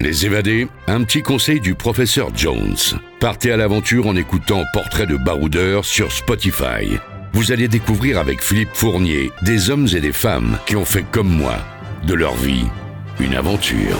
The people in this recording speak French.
Les évadés, un petit conseil du professeur Jones. Partez à l'aventure en écoutant Portrait de baroudeur sur Spotify. Vous allez découvrir avec Philippe Fournier des hommes et des femmes qui ont fait comme moi de leur vie une aventure.